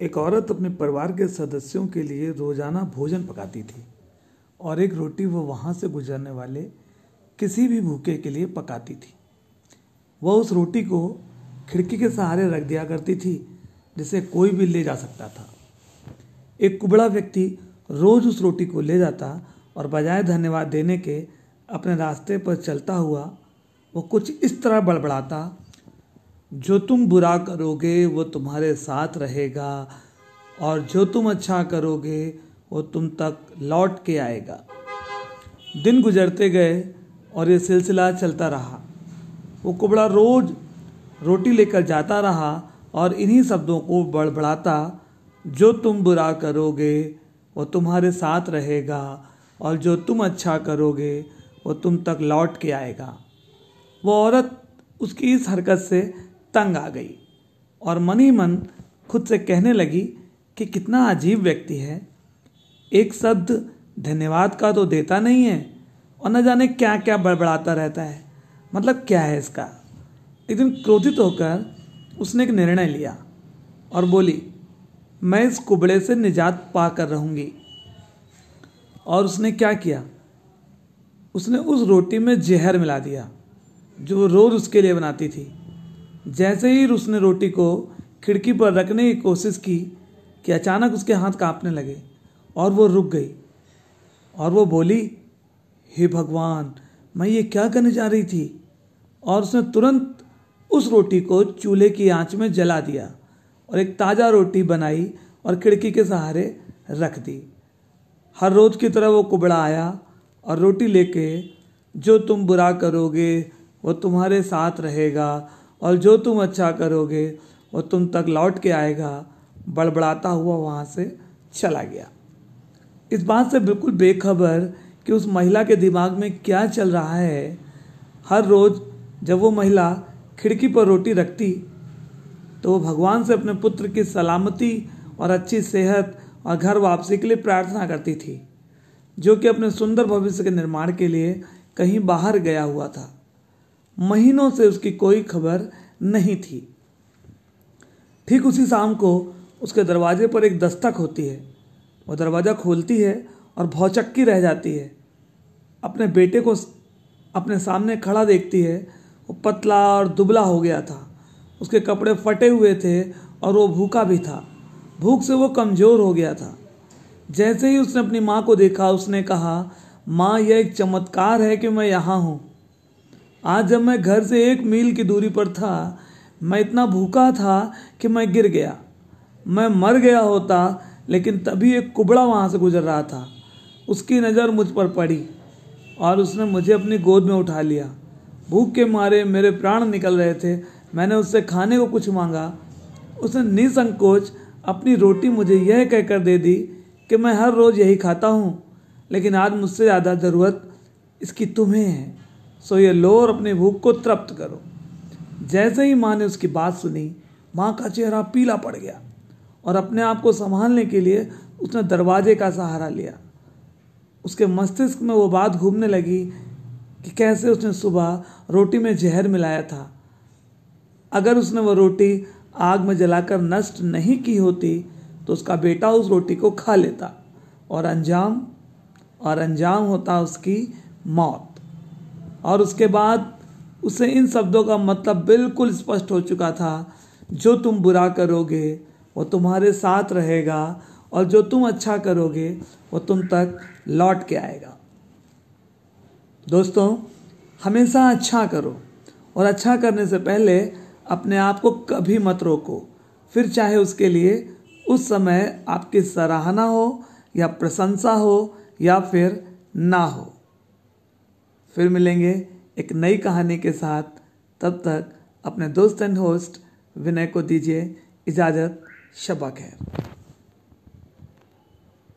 एक औरत अपने परिवार के सदस्यों के लिए रोज़ाना भोजन पकाती थी और एक रोटी वो वहाँ से गुजरने वाले किसी भी भूखे के लिए पकाती थी। वह उस रोटी को खिड़की के सहारे रख दिया करती थी, जिसे कोई भी ले जा सकता था। एक कुबड़ा व्यक्ति रोज उस रोटी को ले जाता और बजाय धन्यवाद देने के अपने रास्ते पर चलता हुआ वो कुछ इस तरह बड़बड़ाता जो तुम बुरा करोगे, वो तुम्हारे साथ रहेगा, और जो तुम अच्छा करोगे, वो तुम तक लौट के आएगा। दिन गुजरते गए, और ये सिलसिला चलता रहा। वो कुबड़ा रोज रोटी लेकर जाता रहा, और इन्हीं शब्दों को बड़बड़ाता, जो तुम बुरा करोगे, वो तुम्हारे साथ रहेगा, और जो तुम अच्छा करोगे, वो तुम तक लौट के आएगा। वो औरत उसकी इस हरकत से तंग आ गई और मन ही मन खुद से कहने लगी कि कितना अजीब व्यक्ति है। एक शब्द धन्यवाद का तो देता नहीं है और न जाने क्या क्या बड़बड़ाता रहता है। मतलब क्या है इसका? एक दिन क्रोधित होकर उसने एक निर्णय लिया और बोली, मैं इस कुबड़े से निजात पा कर रहूँगी। और उसने क्या किया? उसने उस रोटी में जहर मिला दिया, जो रोज उसके लिए बनाती थी। जैसे ही उसने रोटी को खिड़की पर रखने की कोशिश की कि अचानक उसके हाथ कांपने लगे और वो रुक गई और वो बोली, हे भगवान, मैं ये क्या करने जा रही थी? और उसने तुरंत उस रोटी को चूल्हे की आँच में जला दिया और एक ताज़ा रोटी बनाई और खिड़की के सहारे रख दी। हर रोज की तरह वो कुबड़ा आया और रोटी लेके, जो तुम बुरा करोगे, वो तुम्हारे साथ रहेगा और जो तुम अच्छा करोगे, वो तुम तक लौट के आएगा। बड़बड़ाता हुआ वहाँ से चला गया। इस बात से बिल्कुल बेखबर कि उस महिला के दिमाग में क्या चल रहा है। हर रोज जब वो महिला खिड़की पर रोटी रखती तो वो भगवान से अपने पुत्र की सलामती और अच्छी सेहत और घर वापसी के लिए प्रार्थना करती थी, जो कि अपने सुंदर भविष्य के निर्माण के लिए कहीं बाहर गया हुआ था। महीनों से उसकी कोई खबर नहीं थी। ठीक उसी शाम को उसके दरवाजे पर एक दस्तक होती है। वो दरवाज़ा खोलती है और भौचक्की रह जाती है। अपने बेटे को अपने सामने खड़ा देखती है। वो पतला और दुबला हो गया था। उसके कपड़े फटे हुए थे और वो भूखा भी था। भूख से वो कमज़ोर हो गया था। जैसे ही उसने अपनी माँ को देखा, उसने कहा, माँ, यह एक चमत्कार है कि मैं यहाँ हूँ। आज जब मैं घर से एक मील की दूरी पर था, मैं इतना भूखा था कि मैं गिर गया। मैं मर गया होता, लेकिन तभी एक कुबड़ा वहाँ से गुजर रहा था। उसकी नज़र मुझ पर पड़ी और उसने मुझे अपनी गोद में उठा लिया। भूख के मारे मेरे प्राण निकल रहे थे। मैंने उससे खाने को कुछ मांगा। उसने निसंकोच अपनी रोटी मुझे यह कहकर दे दी कि मैं हर रोज़ यही खाता हूँ, लेकिन आज मुझसे ज़्यादा ज़रूरत इसकी तुम्हें है। सो ये लो और अपनी भूख को तृप्त करो। जैसे ही माँ ने उसकी बात सुनी, माँ का चेहरा पीला पड़ गया और अपने आप को संभालने के लिए उसने दरवाजे का सहारा लिया। उसके मस्तिष्क में वो बात घूमने लगी कि कैसे उसने सुबह रोटी में जहर मिलाया था। अगर उसने वो रोटी आग में जलाकर नष्ट नहीं की होती तो उसका बेटा उस रोटी को खा लेता और अंजाम और अंजाम होता उसकी मौत। और उसके बाद उसे इन शब्दों का मतलब बिल्कुल स्पष्ट हो चुका था, जो तुम बुरा करोगे, वो तुम्हारे साथ रहेगा, और जो तुम अच्छा करोगे, वो तुम तक लौट के आएगा। दोस्तों, हमेशा अच्छा करो, और अच्छा करने से पहले अपने आप को कभी मत रोको। फिर चाहे उसके लिए उस समय आपकी सराहना हो, या प्रशंसा हो, या फिर ना हो। फिर मिलेंगे एक नई कहानी के साथ। तब तक अपने दोस्त एंड होस्ट विनय को दीजिए इजाज़त, शबा खैर।